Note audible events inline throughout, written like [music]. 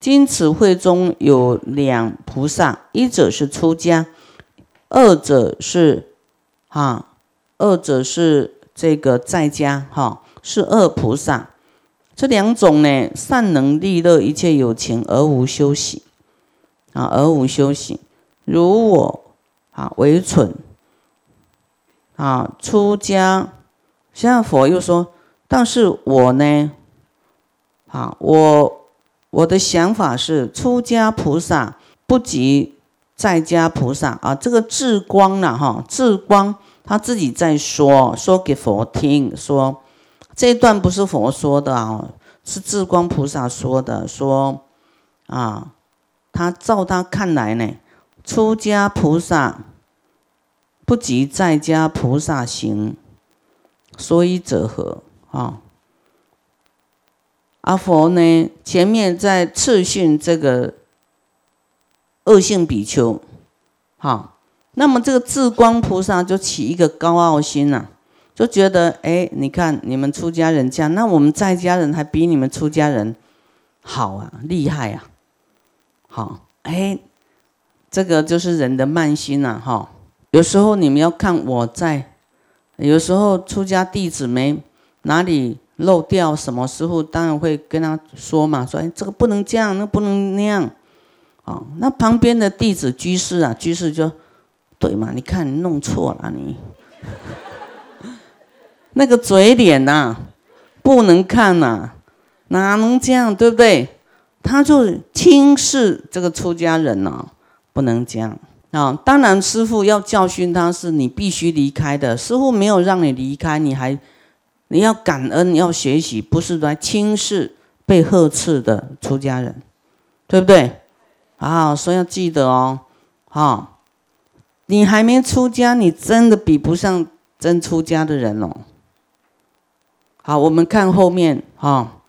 经此会中有两菩萨，一者是出家，二者是哈，二者是这个在家哈，是二菩萨。这两种呢，善能利乐一切有情而无修习啊，而无修习。如我啊，为蠢啊，出家。现在佛又说，但是我呢，啊，我我的想法是，出家菩萨不及在家菩萨啊。这个智光呢，哈，智光他自己在说，说给佛听，说这一段不是佛说的啊，是智光菩萨说的，说啊，他照他看来呢，出家菩萨不及在家菩萨行。所以者何？啊，阿佛呢？前面在次训这个恶性比丘，好，那么这个智光菩萨就起一个高傲心呐，就觉得，哎，你看你们出家人这样，那我们在家人还比你们出家人好啊，厉害啊，好，哎，这个就是人的慢心呐，哈，有时候你们要看我在。有时候出家弟子没哪里漏掉什么，师傅当然会跟他说嘛，说哎这个不能这样，那不能那样，哦，那旁边的弟子居士啊，居士就对嘛，你看你弄错了你，[laughs] 那个嘴脸呐，不能看呐，哪能这样，对不对？他就轻视这个出家人呐，不能这样。啊，当然，师傅要教训他，是你必须离开的。师傅没有让你离开，你还你要感恩，要学习，不是来轻视被呵斥的出家人，对不对？啊，所以要记得哦，哈，你还没出家，你真的比不上真出家的人哦。好，我们看后面哈，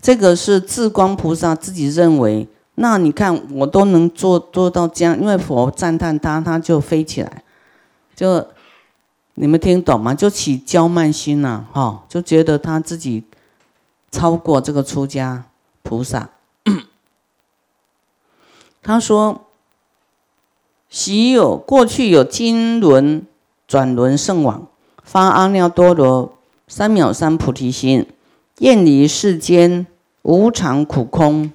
这个是智光菩萨自己认为。那你看，我都能做做到这样，因为佛赞叹他，他就飞起来，就你们听懂吗？就起骄慢心了，哈，就觉得他自己超过这个出家菩萨。[coughs] 他说：“昔有过去有金轮转轮圣王发阿耨多罗三藐三菩提心，厌离世间无常苦空，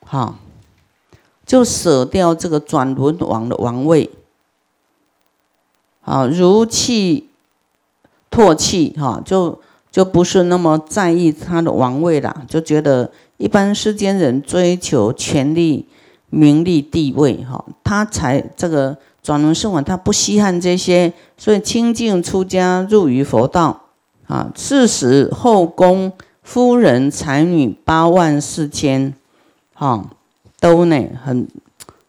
哈。”就舍掉这个转轮王的王位，啊，如气唾弃哈，就就不是那么在意他的王位了，就觉得一般世间人追求权力、名利、地位哈，他才这个转轮圣王，他不稀罕这些，所以清净出家入于佛道啊。四时后宫夫人才女八万四千，哈。都呢很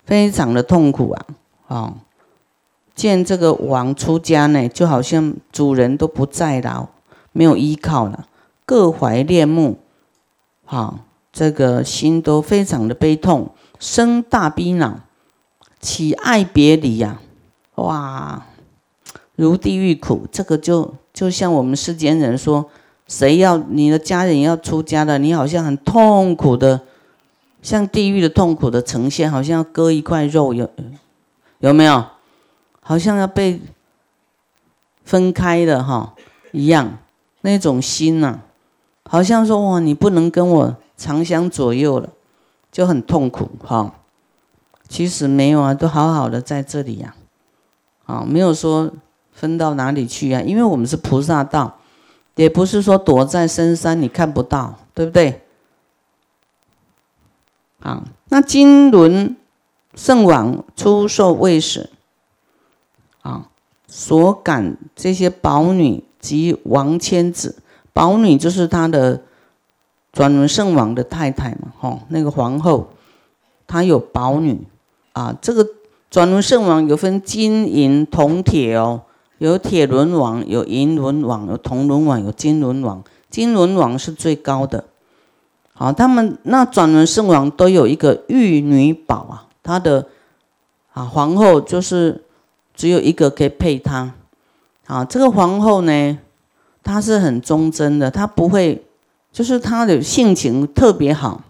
非常的痛苦啊！啊，见这个王出家呢，就好像主人都不在了，没有依靠了，各怀恋慕，哈，这个心都非常的悲痛，生大悲恼，起爱别离呀！哇，如地狱苦，这个就就像我们世间人说，谁要你的家人要出家了，你好像很痛苦的。像地狱的痛苦的呈现，好像要割一块肉，有有没有？好像要被分开的哈一样，那种心呐，好像说哇，你不能跟我长相左右了，就很痛苦哈。其实没有啊，都好好的在这里呀，啊，没有说分到哪里去啊，因为我们是菩萨道，也不是说躲在深山你看不到，对不对？啊，那金轮圣王出售卫士，啊，所感这些宝女及王千子，宝女就是他的转轮圣王的太太嘛，哈，那个皇后，她有宝女，啊，这个转轮圣王有分金银铜铁哦，有铁轮王，有银轮王，有铜轮王，有金轮王，金轮王是最高的。好，他们那转轮圣王都有一个玉女宝啊，他的啊皇后就是只有一个可以配他。啊，这个皇后呢，她是很忠贞的，她不会，就是她的性情特别好。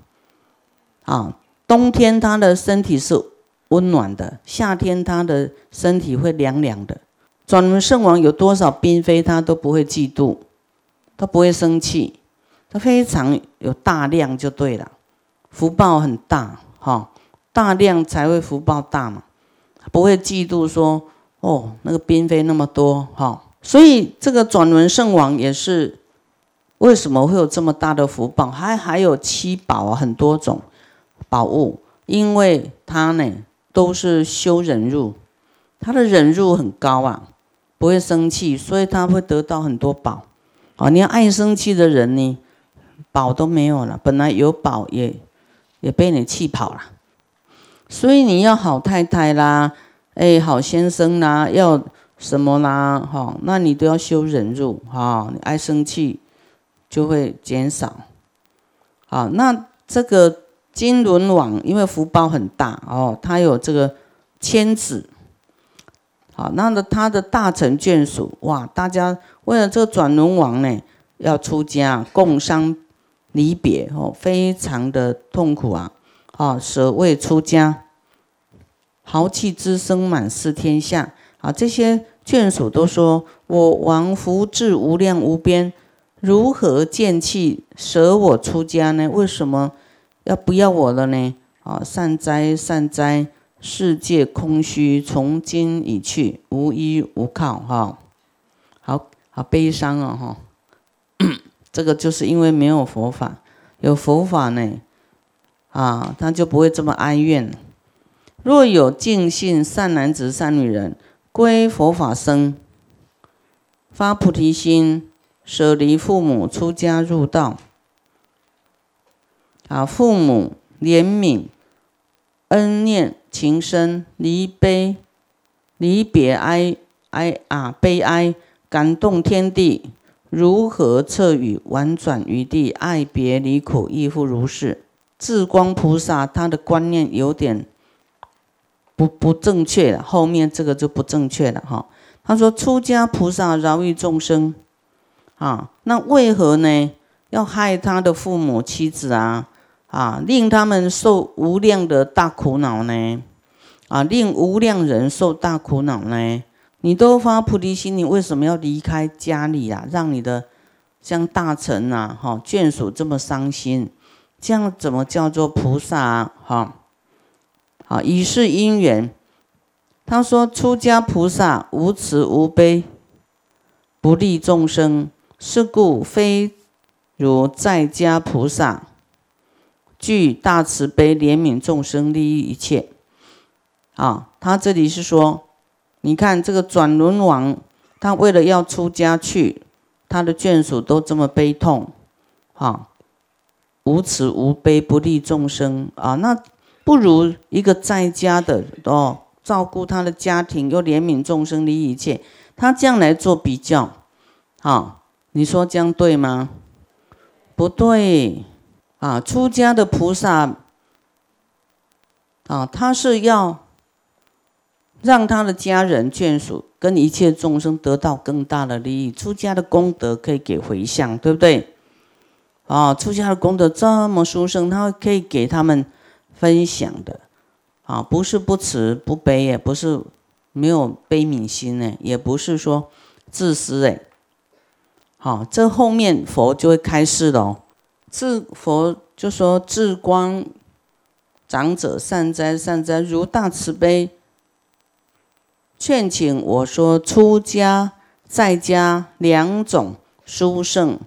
啊，冬天她的身体是温暖的，夏天她的身体会凉凉的。转轮圣王有多少嫔妃，她都不会嫉妒，她不会生气，她非常有大量就对了，福报很大哈，大量才会福报大嘛，不会嫉妒说哦那个嫔妃那么多哈，所以这个转轮圣王也是为什么会有这么大的福报？还还有七宝啊，很多种宝物，因为他呢都是修忍辱，他的忍辱很高啊。不会生气，所以他会得到很多宝。哦，你要爱生气的人呢，宝都没有了。本来有宝也也被你气跑了。所以你要好太太啦，哎，好先生啦，要什么啦？哈，那你都要修忍辱哈。你爱生气就会减少。好，那这个金轮王因为福报很大哦，他有这个千子。好，那么他的大臣眷属哇，大家为了这个转轮王呢，要出家共商离别哦，非常的痛苦啊！啊，舍为出家，豪气之声满四天下啊！这些眷属都说：“我王福至无量无边，如何见弃舍我出家呢？为什么要不要我了呢？”啊，善哉善哉。世界空虚，从今已去，无依无靠，哈，好好悲伤哦，哈，[coughs] 这个就是因为没有佛法，有佛法呢，啊，他就不会这么哀怨。若有净信善男子、善女人，归佛法僧，发菩提心，舍离父母，出家入道，啊，父母怜悯。恩念情深，离悲离别哀哀啊悲哀，感动天地，如何测语婉转于地？爱别离苦亦复如是。智光菩萨他的观念有点不不正确了，后面这个就不正确了哈。他说出家菩萨饶益众生啊，那为何呢？要害他的父母妻子啊？啊，令他们受无量的大苦恼呢？啊，令无量人受大苦恼呢？你都发菩提心，你为什么要离开家里啊？让你的像大臣呐，哈眷属这么伤心，这样怎么叫做菩萨啊？哈，好，以是因缘，他说出家菩萨无慈无悲，不利众生，是故非如在家菩萨。具大慈悲，怜悯众生，利益一切。啊，他这里是说，你看这个转轮王，他为了要出家去，他的眷属都这么悲痛，啊，无慈无悲，不利众生啊，那不如一个在家的哦，照顾他的家庭，又怜悯众生，利益一切。他这样来做比较，啊，你说这样对吗？不对。啊，出家的菩萨啊，他是要让他的家人眷属跟一切众生得到更大的利益。出家的功德可以给回向，对不对？啊，出家的功德这么殊胜，他可以给他们分享的。啊，不是不慈不悲，也不是没有悲悯心呢，也不是说自私哎。好，这后面佛就会开示了。智佛就说：“智光长者善哉善哉，如大慈悲，劝请我说出家在家两种殊胜，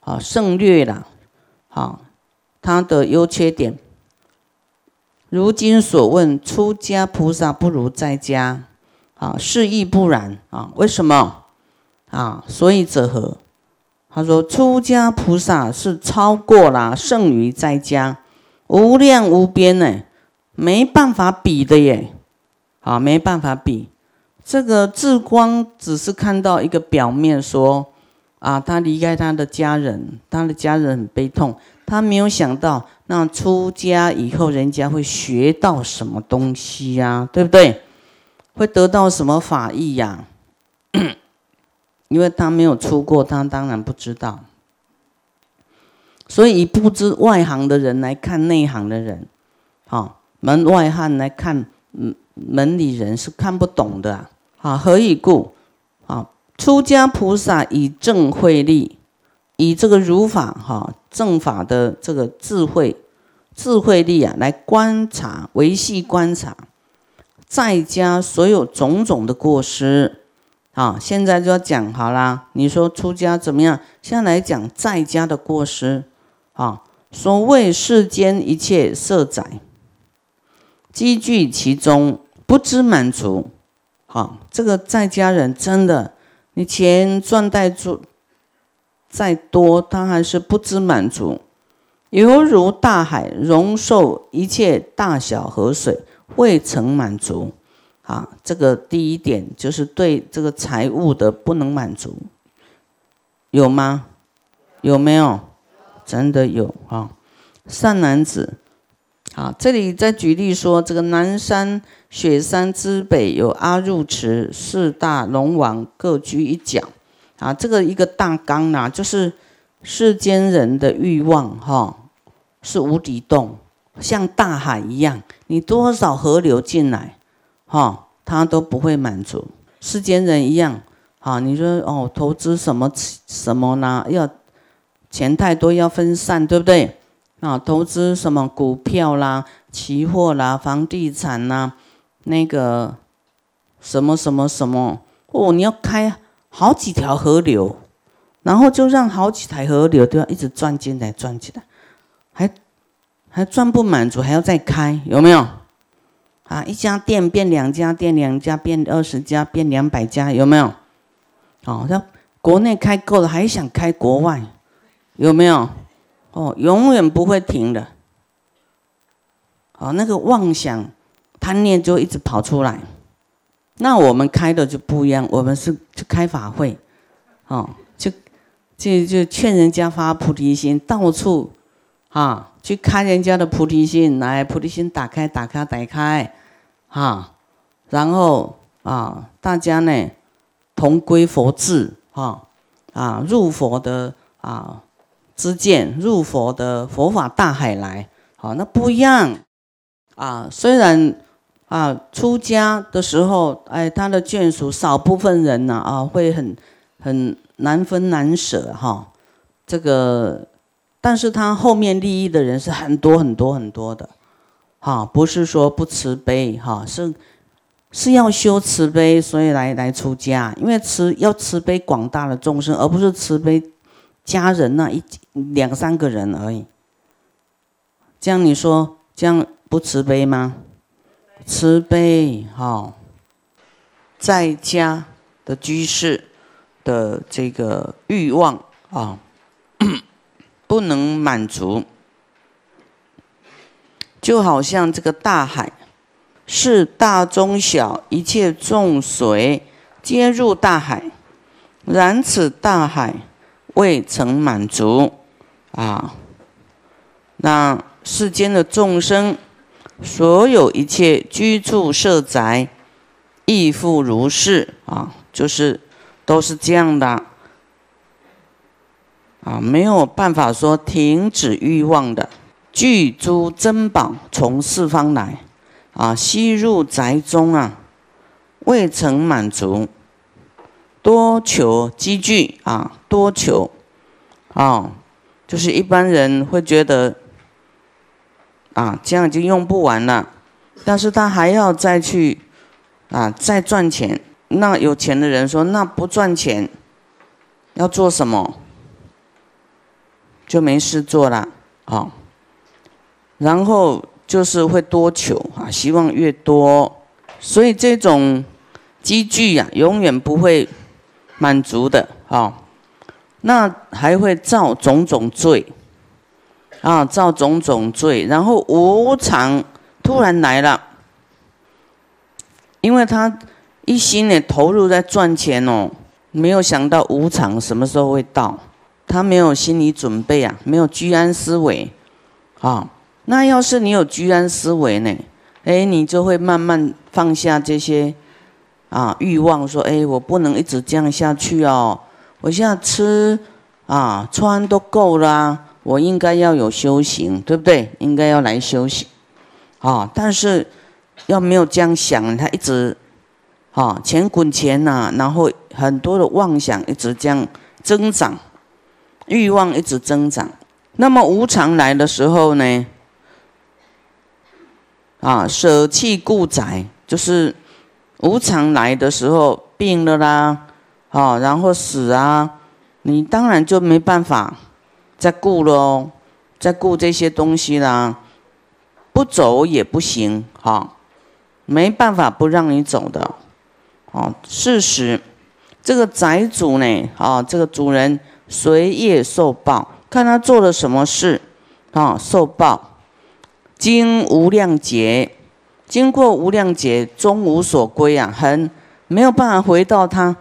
啊胜略啦，好他的优缺点。如今所问，出家菩萨不如在家，啊是亦不然啊？为什么？啊所以者何？”他说：“出家菩萨是超过了胜于在家，无量无边呢，没办法比的耶，啊，没办法比。这个智光只是看到一个表面，说啊，他离开他的家人，他的家人很悲痛，他没有想到那出家以后，人家会学到什么东西呀，对不对？会得到什么法益呀？” [coughs] 因为他没有出过，他当然不知道。所以不知外行的人来看内行的人，啊，门外汉来看，嗯，门里人是看不懂的啊。何以故？啊，出家菩萨以正慧力，以这个如法哈正法的这个智慧智慧力啊，来观察维系观察在家所有种种的过失。啊，现在就要讲好啦。你说出家怎么样？现在来讲在家的过失。啊，所谓世间一切色载，积聚其中，不知满足。好，这个在家人真的，你钱赚再多，再多，他还是不知满足，犹如大海容受一切大小河水，未曾满足。啊，这个第一点就是对这个财物的不能满足，有吗？有没有？真的有啊！善男子，啊，这里在举例说，这个南山雪山之北有阿入池，四大龙王各居一角，啊，这个一个大纲呐，就是世间人的欲望哈，是无底洞，像大海一样，你多少河流进来。哈，他都不会满足。世间人一样，哈，你说哦，投资什么什么呢？要钱太多，要分散，对不对？啊，投资什么股票啦、期货啦、房地产啦，那个什么什么什么哦，你要开好几条河流，然后就让好几台河流都要一直转进来、转进来，还还转不满足，还要再开，有没有？啊，一家店变两家店，两家变二十家，变两百家，有没有？哦，那国内开够了，还想开国外，有没有？哦，永远不会停的。哦，那个妄想、贪念就一直跑出来。那我们开的就不一样，我们是去开法会，哦，就就就劝人家发菩提心，到处啊去开人家的菩提心，来菩提心打开，打开，打开。哈，然后啊，大家呢同归佛智，哈啊入佛的啊之见，入佛的佛法大海来，好，那不一样啊。虽然啊出家的时候，哎，他的眷属少部分人呢啊会很很难分难舍哈，这个，但是他后面利益的人是很多很多很多的。哈，不是说不慈悲哈，是是要修慈悲，所以来来出家，因为慈要慈悲广大的众生，而不是慈悲家人那一两三个人而已。这样你说这样不慈悲吗？慈悲哈，在家的居士的这个欲望啊，[clears throat] 不能满足。就好像这个大海，是大中小一切众水皆入大海，然此大海未曾满足啊。那世间的众生，所有一切居住设宅，亦复如是。啊，就是都是这样的。啊，没有办法说停止欲望的。具诸珍宝从四方来，啊，吸入宅中啊，未曾满足，多求积聚啊，多求，啊，就是一般人会觉得，啊，这样已经用不完了，但是他还要再去，啊，再赚钱。那有钱的人说，那不赚钱，要做什么？就没事做了，啊。然后就是会多求啊，希望越多，所以这种积聚呀，永远不会满足的啊。那还会造种种罪啊，造种种罪，然后无常突然来了，因为他一心呢投入在赚钱哦，没有想到无常什么时候会到，他没有心理准备啊，没有居安思危啊。那要是你有居安思危呢？哎，你就会慢慢放下这些啊欲望，说哎，我不能一直这样下去哦。我现在吃啊穿都够了，我应该要有修行，对不对？应该要来修行啊，但是要没有这样想，他一直啊钱滚钱呐，然后很多的妄想一直这样增长，欲望一直增长。那么无常来的时候呢？啊，舍弃故宅，就是无常来的时候，病了啦，啊，然后死啊，你当然就没办法再顾了哦，再顾这些东西啦，不走也不行，哈，没办法不让你走的，哦，事实，这个宅主呢，啊，这个主人随业受报，看他做了什么事，啊，受报。经无量劫，经过无量劫，终无所归啊！很没有办法回到他，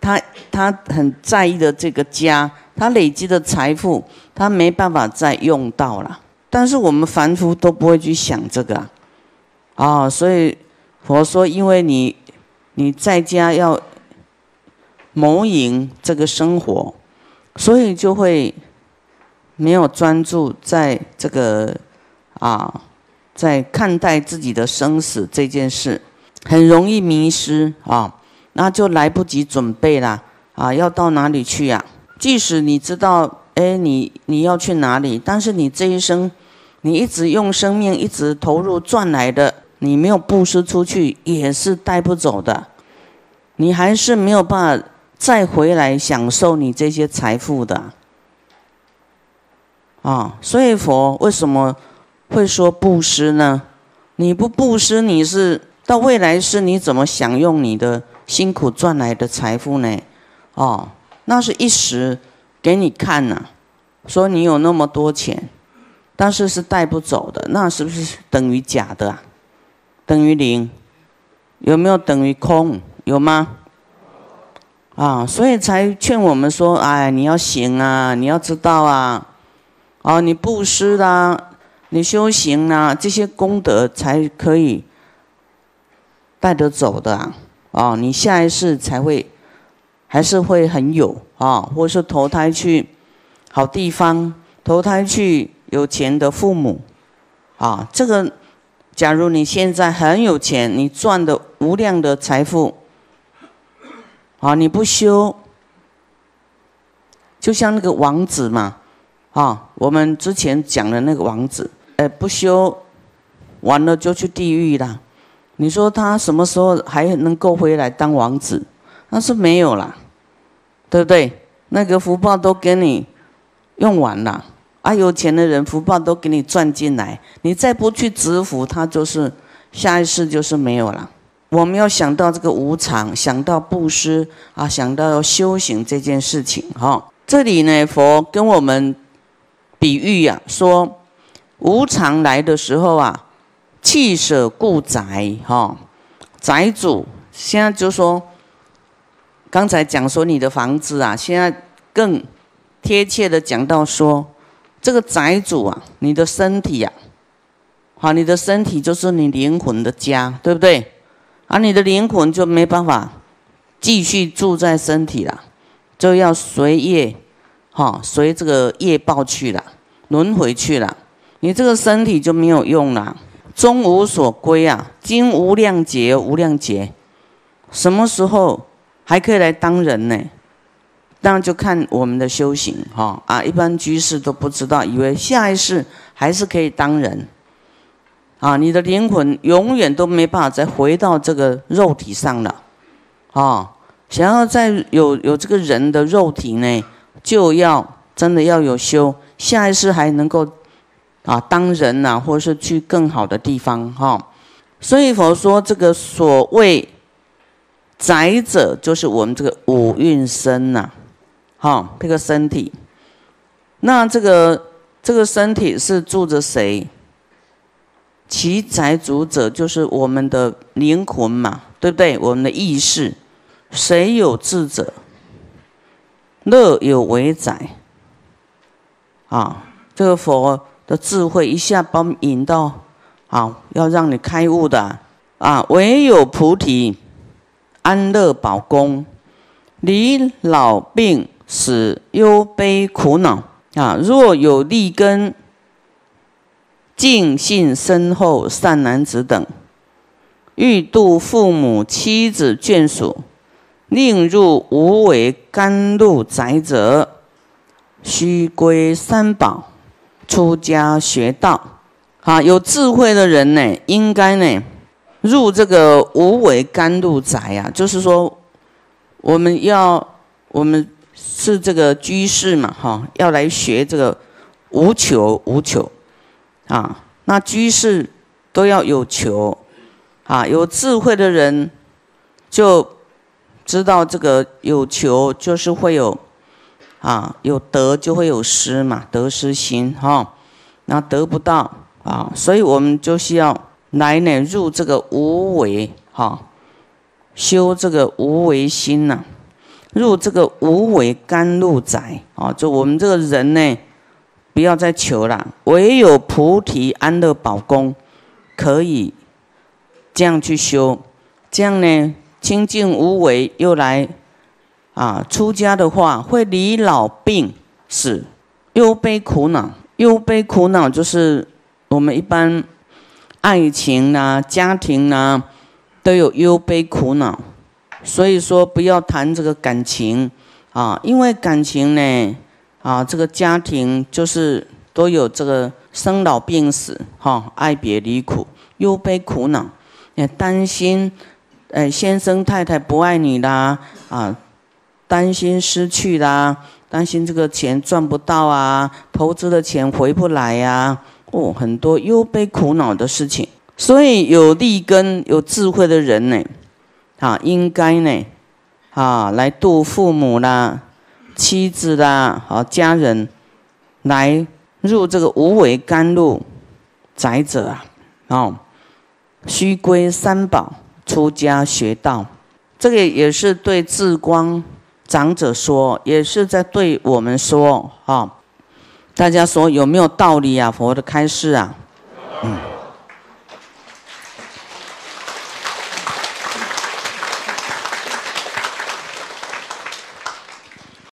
他他很在意的这个家，他累积的财富，他没办法再用到了。但是我们凡夫都不会去想这个啊，所以佛说，因为你你在家要谋营这个生活，所以就会没有专注在这个。啊，在看待自己的生死这件事，很容易迷失啊，那就来不及准备了啊，要到哪里去呀？即使你知道，哎，你你要去哪里，但是你这一生，你一直用生命一直投入赚来的，你没有布施出去，也是带不走的，你还是没有办法再回来享受你这些财富的啊。所以佛为什么？会说布施呢？你不布施，你是到未来世你怎么享用你的辛苦赚来的财富呢？哦，那是一时给你看呐，说你有那么多钱，但是是带不走的，那是不是等于假的啊？等于零？有没有等于空？有吗？啊，所以才劝我们说，哎，你要行啊，你要知道啊，哦，你布施啦。你修行啊，这些功德才可以带得走的啊！哦，你下一世才会还是会很有啊，或者是投胎去好地方，投胎去有钱的父母啊。这个，假如你现在很有钱，你赚的无量的财富啊，你不修，就像那个王子嘛啊，我们之前讲的那个王子。不修，完了就去地狱了。你说他什么时候还能够回来当王子？那是没有啦，对不对？那个福报都给你用完了，啊，有钱的人福报都给你赚进来，你再不去执福，他就是下一世就是没有了。我们要想到这个无常，想到布施啊，想到要修行这件事情哈。这里呢，佛跟我们比喻呀，说。无常来的时候啊，弃舍故宅哈，宅主现在就说，刚才讲说你的房子啊，现在更贴切的讲到说，这个宅主啊，你的身体呀，好，你的身体就是你灵魂的家，对不对？而你的灵魂就没办法继续住在身体了，就要随业，哈，随这个业报去了，轮回去了。你这个身体就没有用了，终无所归啊！今无量劫，无量劫，什么时候还可以来当人呢？当然就看我们的修行哈啊！一般居士都不知道，以为下一世还是可以当人啊！你的灵魂永远都没办法再回到这个肉体上了啊！想要再有有这个人的肉体呢，就要真的要有修，下一世还能够。啊，当人呐，或者是去更好的地方哈。所以佛说，这个所谓宅者，就是我们这个五蕴身呐，哈，这个身体。那这个这个身体是住着谁？其宅主者就是我们的灵魂嘛，对不对？我们的意识，谁有智者？乐有为宅。啊，这个佛。的智慧一下把我们引到，啊，要让你开悟的啊！唯有菩提安乐宝功，离老病死忧悲苦恼啊！若有利根，净信深厚善男子等，欲度父母妻子眷属，令入无为甘露宅者，须归三宝，出家学道。啊，有智慧的人呢，应该呢，入这个无为甘露宅啊，就是说，我们要我们是这个居士嘛，哈，要来学这个无求无求。啊，那居士都要有求，啊，有智慧的人就知道这个有求就是会有，啊，有得就会有失嘛，得失心哈，那得不到啊，所以我们就需要来呢入这个无为哈，修这个无为心呐，入这个无为甘露宅啊，就我们这个人呢。不要再求了，唯有菩提安乐宝宫可以这样去修，这样呢清净无为，又来啊出家的话会离老病死，忧悲苦恼，忧悲苦恼就是我们一般爱情呐、家庭呐都有忧悲苦恼，所以说不要谈这个感情啊，因为感情呢。啊，这个家庭就是都有这个生老病死，哈，爱别离苦，忧悲苦恼，也担心，呃，先生太太不爱你啦，啊，担心失去啦，担心这个钱赚不到啊，投资的钱回不来呀，哦，很多忧悲苦恼的事情。所以有利根、有智慧的人呢，啊，应该呢，啊，来度父母啦。妻子啦，好家人来入这个无为甘露宅者啊，哦，须归三宝，出家学道。这个也是对智光长者说，也是在对我们说，哈。大家说有没有道理啊？佛的开示啊，嗯。